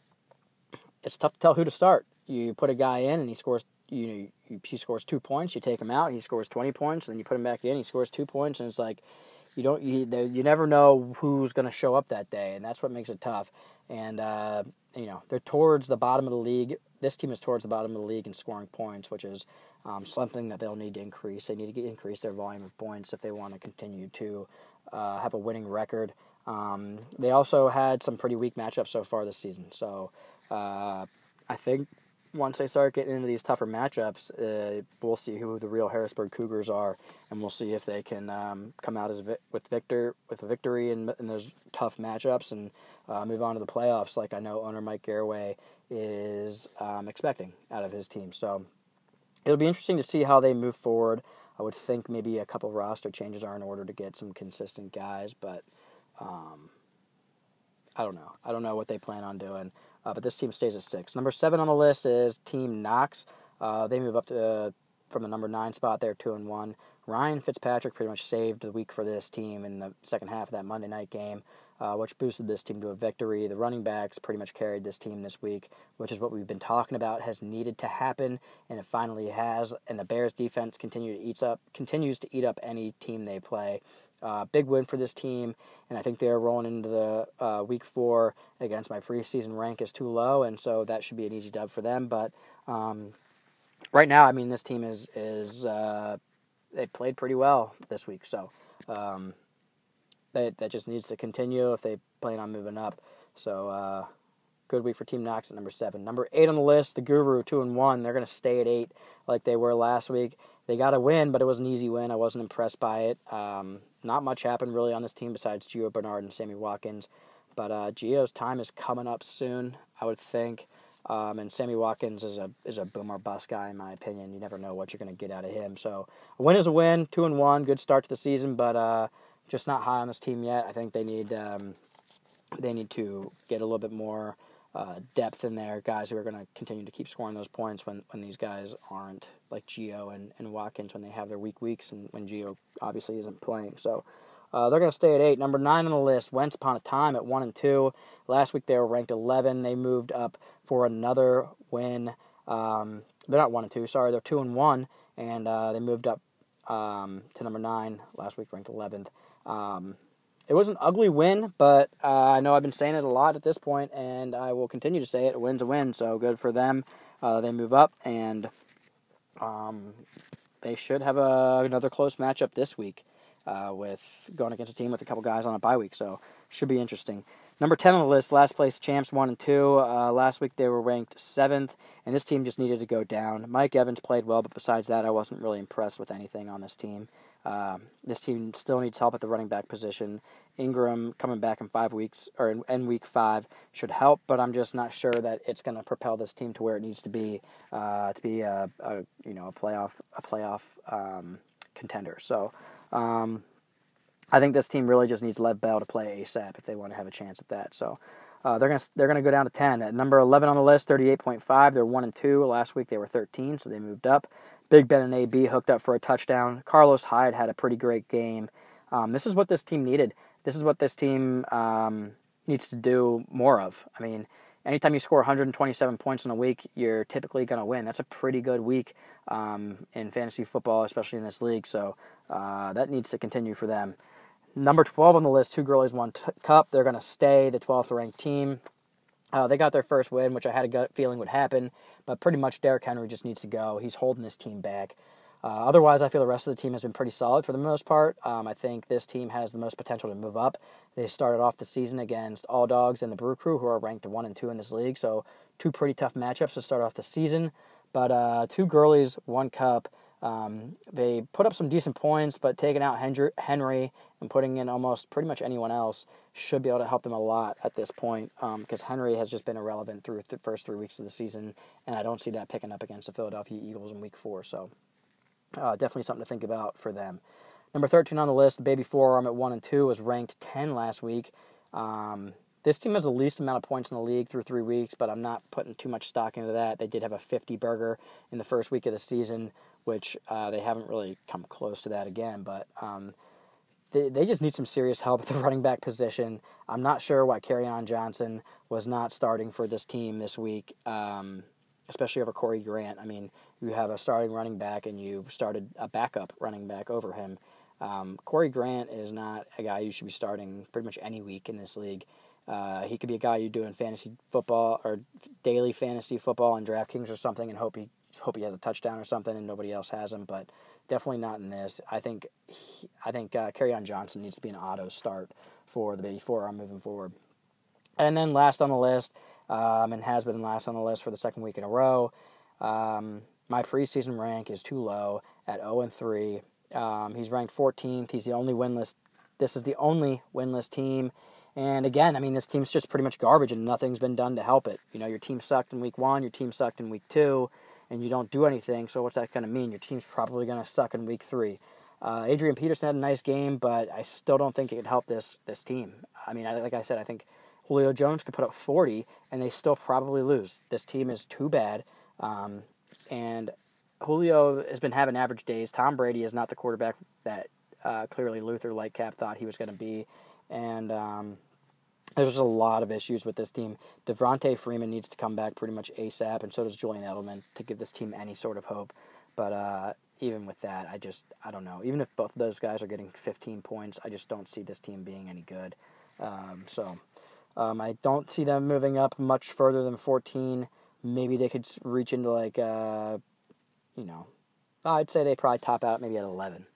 it's tough to tell who to start. You put a guy in and he scores, you know, he scores two points. You take him out, he scores twenty points. Then you put him back in, he scores two points, and it's like you don't, you, you never know who's going to show up that day, and that's what makes it tough. And uh, you know, they're towards the bottom of the league. This team is towards the bottom of the league in scoring points, which is um, something that they'll need to increase. They need to increase their volume of points if they want to continue to uh, have a winning record. Um, they also had some pretty weak matchups so far this season. So uh, I think once they start getting into these tougher matchups, uh, we'll see who the real Harrisburg Cougars are, and we'll see if they can um, come out as vi- with victor with a victory in, in those tough matchups and uh, move on to the playoffs, like I know owner Mike Garraway is um, expecting out of his team. So it'll be interesting to see how they move forward. I would think maybe a couple roster changes are in order to get some consistent guys, but um, I don't know. I don't know what they plan on doing. Uh, but this team stays at six. Number seven on the list is Team Knox. Uh, they move up to uh, from the number nine spot. They're two and one. Ryan Fitzpatrick pretty much saved the week for this team in the second half of that Monday night game, uh, which boosted this team to a victory. The running backs pretty much carried this team this week, which is what we've been talking about has needed to happen, and it finally has. And the Bears defense continue to eats up continues to eat up any team they play. Uh, big win for this team, and I think they're rolling into the uh, week four against my preseason rank is too low, and so that should be an easy dub for them. But um, right now, I mean, this team is is uh, they played pretty well this week, so um, that that just needs to continue if they plan on moving up. So uh, good week for Team Knox at number seven. Number eight on the list, the Guru two and one. They're to stay at eight like they were last week they got a win, but it was an easy win. I wasn't impressed by it. Um, not much happened really on this team besides Gio Bernard and Sammy Watkins. But uh, Gio's time is coming up soon, I would think. Um, and Sammy Watkins is a is a boomer bust guy in my opinion. You never know what you're going to get out of him. So a win is a win, two and one, good start to the season, but uh, just not high on this team yet. I think they need um, they need to get a little bit more uh, depth in there, guys who are going to continue to keep scoring those points when, when these guys aren't, like Gio and, and Watkins when they have their weak weeks and when Gio obviously isn't playing. So uh, they're going to stay at eight. Number nine on the list, Once Upon a Time at one and two. Last week they were ranked 11. They moved up for another win. Um, they're not one and two, sorry, they're two and one, and uh, they moved up um, to number nine last week, ranked 11th. Um, it was an ugly win, but uh, I know I've been saying it a lot at this point, and I will continue to say it. A win's a win, so good for them. Uh, they move up, and um, they should have a, another close matchup this week uh, with going against a team with a couple guys on a bye week, so should be interesting. Number 10 on the list, last place champs 1 and 2. Uh, last week they were ranked 7th, and this team just needed to go down. Mike Evans played well, but besides that, I wasn't really impressed with anything on this team. Um, this team still needs help at the running back position. Ingram coming back in five weeks or in, in week five should help, but I'm just not sure that it's going to propel this team to where it needs to be uh, to be a, a, you know a playoff a playoff um, contender. So um, I think this team really just needs Lev Bell to play ASAP if they want to have a chance at that. So. Uh, they're gonna they're gonna go down to ten. At number eleven on the list, thirty eight point five. They're one and two. Last week they were thirteen, so they moved up. Big Ben and AB hooked up for a touchdown. Carlos Hyde had a pretty great game. Um, this is what this team needed. This is what this team um, needs to do more of. I mean, anytime you score 127 points in a week, you're typically going to win. That's a pretty good week um, in fantasy football, especially in this league. So uh, that needs to continue for them. Number 12 on the list, two girlies, one t- cup. They're going to stay the 12th ranked team. Uh, they got their first win, which I had a gut feeling would happen, but pretty much Derrick Henry just needs to go. He's holding this team back. Uh, otherwise, I feel the rest of the team has been pretty solid for the most part. Um, I think this team has the most potential to move up. They started off the season against All Dogs and the Brew Crew, who are ranked one and two in this league. So two pretty tough matchups to start off the season. But uh, two girlies, one cup. Um, they put up some decent points, but taking out Henry and putting in almost pretty much anyone else should be able to help them a lot at this point because um, Henry has just been irrelevant through the first three weeks of the season, and I don't see that picking up against the Philadelphia Eagles in week four. So uh, definitely something to think about for them. Number 13 on the list, the Baby Forearm at 1 and 2 was ranked 10 last week. Um, this team has the least amount of points in the league through three weeks, but I'm not putting too much stock into that. They did have a 50 burger in the first week of the season, which uh, they haven't really come close to that again. But um, they, they just need some serious help at the (laughs) running back position. I'm not sure why Kerryon Johnson was not starting for this team this week, um, especially over Corey Grant. I mean, you have a starting running back and you started a backup running back over him. Um, Corey Grant is not a guy you should be starting pretty much any week in this league. Uh, he could be a guy you do in fantasy football or daily fantasy football on DraftKings or something, and hope he hope he has a touchdown or something, and nobody else has him. But definitely not in this. I think he, I think uh, Kerryon Johnson needs to be an auto start for the baby four. I'm moving forward. And then last on the list, um, and has been last on the list for the second week in a row. Um, my preseason rank is too low at 0 and 3. Um, he's ranked 14th. He's the only winless. This is the only winless team and again, I mean, this team's just pretty much garbage, and nothing's been done to help it. You know, your team sucked in week one, your team sucked in week two, and you don't do anything. So what's that going to mean? Your team's probably going to suck in week three. Uh, Adrian Peterson had a nice game, but I still don't think it could help this this team. I mean, I, like I said, I think Julio Jones could put up 40, and they still probably lose. This team is too bad, um, and Julio has been having average days. Tom Brady is not the quarterback that uh, clearly Luther Lightcap thought he was going to be, and um, there's just a lot of issues with this team. Devonta Freeman needs to come back pretty much ASAP, and so does Julian Edelman to give this team any sort of hope. But uh, even with that, I just I don't know. Even if both of those guys are getting 15 points, I just don't see this team being any good. Um, so um, I don't see them moving up much further than 14. Maybe they could reach into like uh, you know, I'd say they probably top out maybe at 11,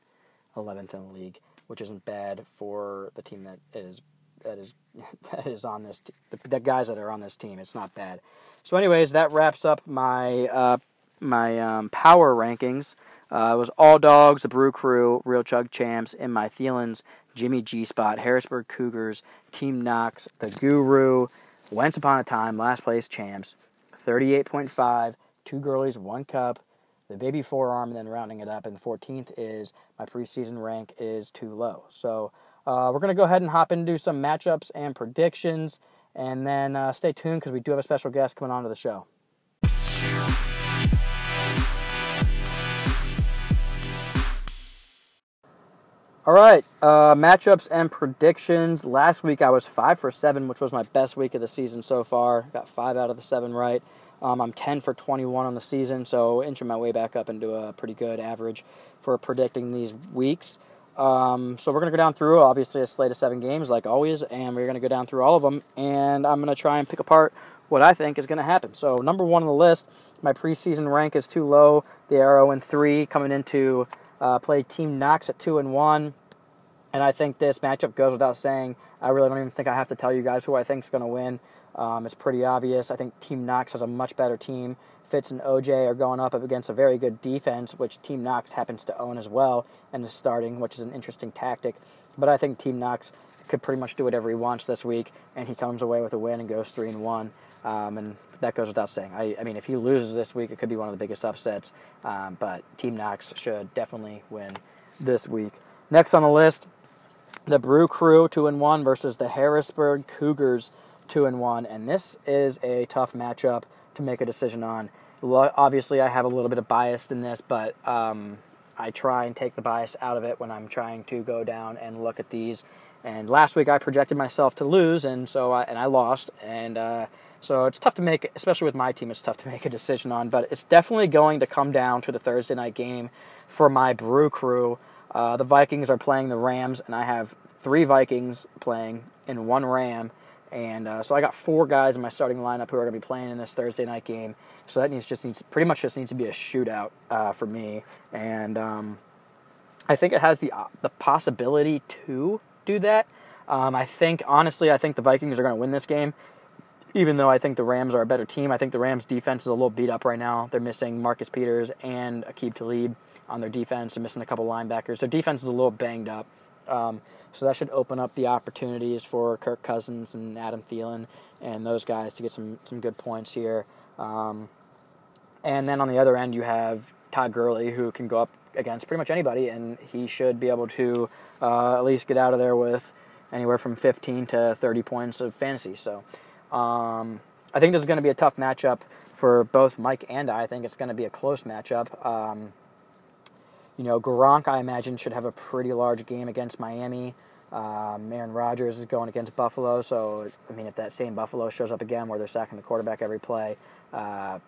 11th in the league, which isn't bad for the team that is that is (laughs) that is on this t- the, the, guys that are on this team. It's not bad. So, anyways, that wraps up my uh, my um, power rankings. Uh, it was all dogs, the Brew Crew, Real Chug Champs, and my Thielens, Jimmy G Spot, Harrisburg Cougars, Team Knox, the Guru, Once Upon a Time, Last Place Champs, 38.5, two girlies, one cup, the baby forearm, and then rounding it up. And 14th is my preseason rank is too low. So uh, we're going to go ahead and hop into some matchups and predictions, and then uh, stay tuned because we do have a special guest coming on to the show. All right, uh, matchups and predictions. Last week I was five for seven, which was my best week of the season so far. Got five out of the seven right. Um, I'm 10 for 21 on the season, so inching my way back up into a pretty good average for predicting these weeks. Um, so we're going to go down through, obviously, a slate of seven games, like always, and we're going to go down through all of them, and I'm going to try and pick apart what I think is going to happen. So number one on the list, my preseason rank is too low. The arrow and three coming into uh, play Team Knox at two and one, and I think this matchup goes without saying. I really don't even think I have to tell you guys who I think is going to win. Um, it's pretty obvious. I think Team Knox has a much better team. Fitz and OJ are going up against a very good defense, which Team Knox happens to own as well and is starting, which is an interesting tactic. But I think Team Knox could pretty much do whatever he wants this week, and he comes away with a win and goes three and one. Um, and that goes without saying. I, I, mean, if he loses this week, it could be one of the biggest upsets. Um, but Team Knox should definitely win this week. Next on the list, the Brew Crew two and one versus the Harrisburg Cougars two and one, and this is a tough matchup to make a decision on obviously I have a little bit of bias in this, but um, I try and take the bias out of it when I'm trying to go down and look at these. And last week I projected myself to lose, and so I, and I lost, and uh, so it's tough to make, especially with my team, it's tough to (laughs) make a decision on. But it's definitely going to come down to the Thursday night game for my Brew Crew. Uh, the Vikings are playing the Rams, and I have three Vikings playing and one Ram And uh, so I got four guys in my starting lineup who are going to be playing in this Thursday night game. So that needs just needs pretty much just needs to be a shootout uh, for me. And um, I think it has the uh, the possibility to do that. Um, I think honestly, I think the Vikings are going to win this game. Even though I think the Rams are a better team, I think the Rams defense is a little beat up right now. They're missing Marcus Peters and Aqib Talib on their defense. They're missing a couple linebackers. Their defense is a little banged up. Um, so that should open up the opportunities for Kirk Cousins and Adam Thielen and those guys to get some, some good points here. Um, and then on the other end, you have Todd Gurley, who can go up against pretty much anybody, and he should be able to uh, at least get out of there with anywhere from 15 to 30 points of fantasy. So um, I think this is going to be a tough matchup for both Mike and I. I think it's going to be a close matchup. Um, you know, Gronk, I imagine, should have a pretty large game against Miami. Um, Aaron Rodgers is going against Buffalo, so I mean, if that same Buffalo shows up again, where they're sacking the quarterback every play, uh,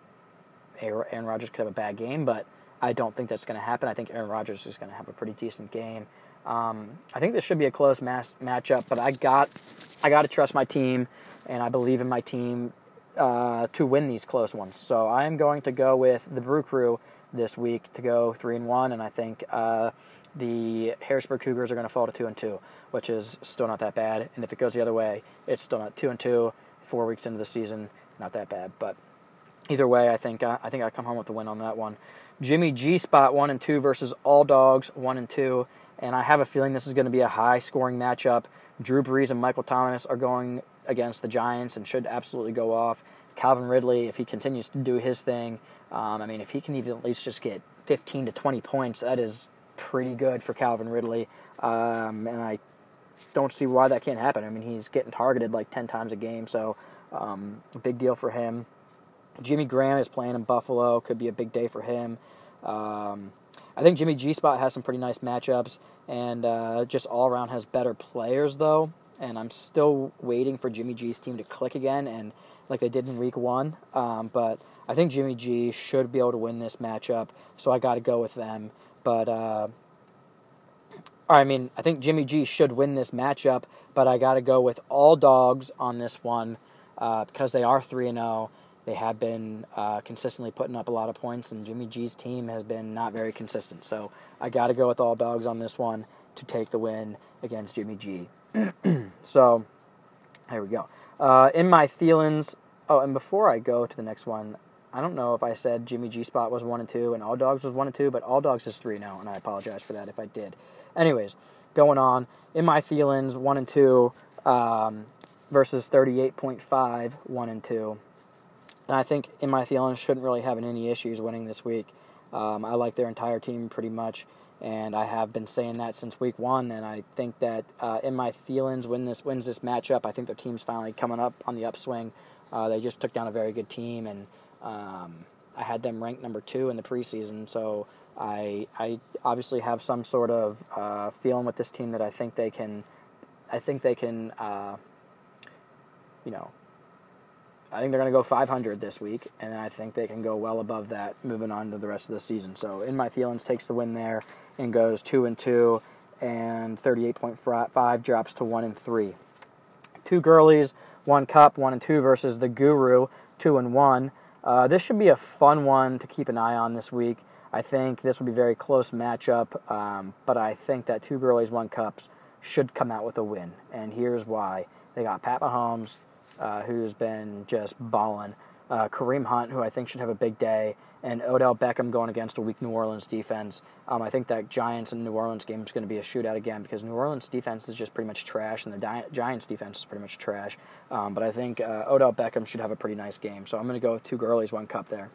Aaron Rodgers could have a bad game. But I don't think that's going to happen. I think Aaron Rodgers is going to have a pretty decent game. Um, I think this should be a close mass matchup, but I got I got to trust my team, and I believe in my team uh, to win these close ones. So I am going to go with the Brew Crew this week to go three and one, and I think uh, the Harrisburg Cougars are going to fall to two and two, which is still not that bad. And if it goes the other way, it's still not two and two. Four weeks into the season, not that bad. But either way, I think uh, I think I come home with the win on that one. Jimmy G spot one and two versus All Dogs one and two, and I have a feeling this is going to be a high scoring matchup. Drew Brees and Michael Thomas are going against the Giants and should absolutely go off. Calvin Ridley, if he continues to do his thing, um, I mean, if he can even at least just get 15 to 20 points, that is pretty good for Calvin Ridley. Um, and I don't see why that can't happen. I mean, he's getting targeted like 10 times a game, so um, a big deal for him. Jimmy Graham is playing in Buffalo, could be a big day for him. Um, I think Jimmy G Spot has some pretty nice matchups, and uh, just all around has better players though. And I'm still waiting for Jimmy G's team to click again, and like they did in Week One. Um, but I think Jimmy G should be able to win this matchup, so I got to go with them. But uh, I mean, I think Jimmy G should win this matchup, but I got to go with all dogs on this one uh, because they are three and zero. Oh. They have been uh, consistently putting up a lot of points, and Jimmy G's team has been not very consistent. So I got to go with all dogs on this one to take the win against Jimmy G. (clears throat) so here we go. Uh, in my feelings. Oh, and before I go to the next one, I don't know if I said Jimmy G Spot was one and two and All Dogs was one and two, but All Dogs is three now, and I apologize for that if I did. Anyways, going on in my feelings, one and two um, versus thirty-eight point five, one and two, and I think in my feelings shouldn't really have any issues winning this week. Um, I like their entire team pretty much, and I have been saying that since week one. And I think that uh, in my feelings, when this wins this matchup, I think their team's finally coming up on the upswing. Uh, they just took down a very good team, and um, I had them ranked number two in the preseason. So I I obviously have some sort of uh, feeling with this team that I think they can, I think they can, uh, you know, I think they're going to go 500 this week, and I think they can go well above that moving on to the rest of the season. So, in my feelings, takes the win there and goes two and two, and 38.5 drops to one and three. Two girlies, one cup, one and two versus the Guru, two and one. Uh, this should be a fun one to keep an eye on this week. I think this will be a very close matchup, um, but I think that two girlies, one cups should come out with a win, and here's why: they got Pat Mahomes uh, who's been just balling. Uh, Kareem Hunt, who I think should have a big day, and Odell Beckham going against a weak New Orleans defense. Um, I think that Giants and New Orleans game is going to be a shootout again because New Orleans defense is just pretty much trash, and the Di- Giants defense is pretty much trash. Um, but I think uh, Odell Beckham should have a pretty nice game, so I'm going to go with two girlies, one cup there.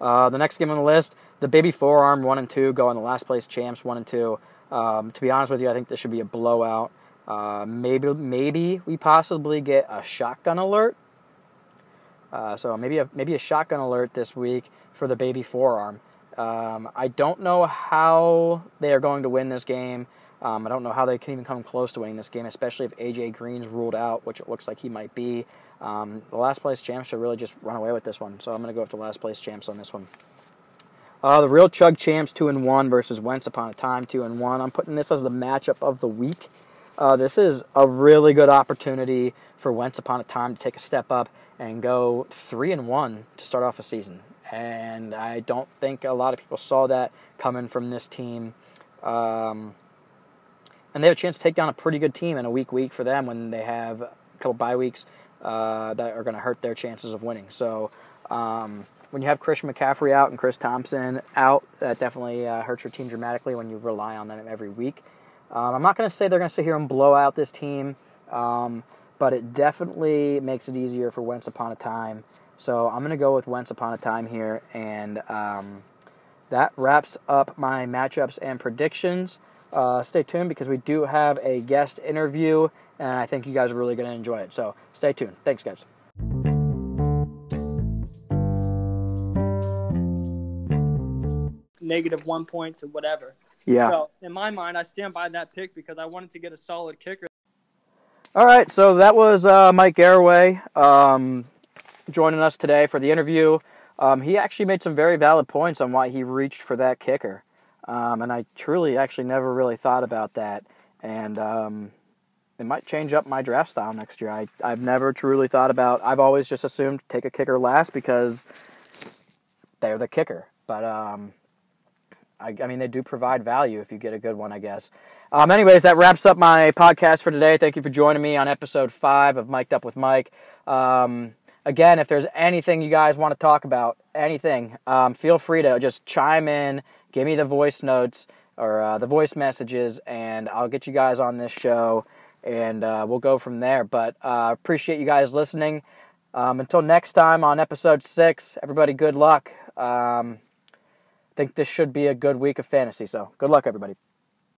Uh, the next game on the list, the baby forearm one and two go on the last place champs one and two. Um, to be honest with you, I think this should be a blowout. Uh, maybe maybe we possibly get a shotgun alert. Uh, so maybe a maybe a shotgun alert this week for the baby forearm. Um, I don't know how they are going to win this game. Um, I don't know how they can even come close to winning this game, especially if AJ Green's ruled out, which it looks like he might be. Um, the last place champs should really just run away with this one. So I'm going to go with the last place champs on this one. Uh, the real Chug champs two and one versus Once Upon a Time two and one. I'm putting this as the matchup of the week. uh, this is a really good opportunity for Wentz upon a time to take a step up and go three and one to start off a season. And I don't think a lot of people saw that coming from this team. Um, and they have a chance to take down a pretty good team in a weak week for them when they have a couple bye weeks uh, that are going to hurt their chances of winning. So um, when you have Christian McCaffrey out and Chris Thompson out, that definitely uh, hurts your team dramatically when you rely on them every week. Um, I'm not going to say they're going to sit here and blow out this team, um, but it definitely makes it easier for Once upon a time. So I'm going to go with Once upon a time here, and um, that wraps up my matchups and predictions. Uh, stay tuned because we do have a guest interview, and I think you guys are really going to enjoy it. So stay tuned. Thanks, guys. Negative one point to whatever. Yeah. So in my mind, I stand by that pick because I wanted to get a solid kicker. All right, so that was uh, Mike Garraway um, joining us today for the interview. Um, he actually made some very valid points on why he reached for that kicker, um, and I truly actually never really thought about that. And um, it might change up my draft style next year. I, I've never truly thought about. I've always just assumed take a kicker last because they're the kicker. But um, I, I mean, they do provide value if you get a good one, I guess. Um, anyways, that wraps up my podcast for today. Thank you for joining me on episode five of Mic'd Up with Mike. Um, again, if there's anything you guys want to talk about, anything, um, feel free to just chime in, give me the voice notes or uh, the voice messages, and I'll get you guys on this show, and uh, we'll go from there. But uh, appreciate you guys listening. Um, until next time on episode six, everybody, good luck. Um, think this should be a good week of fantasy. So good luck, everybody.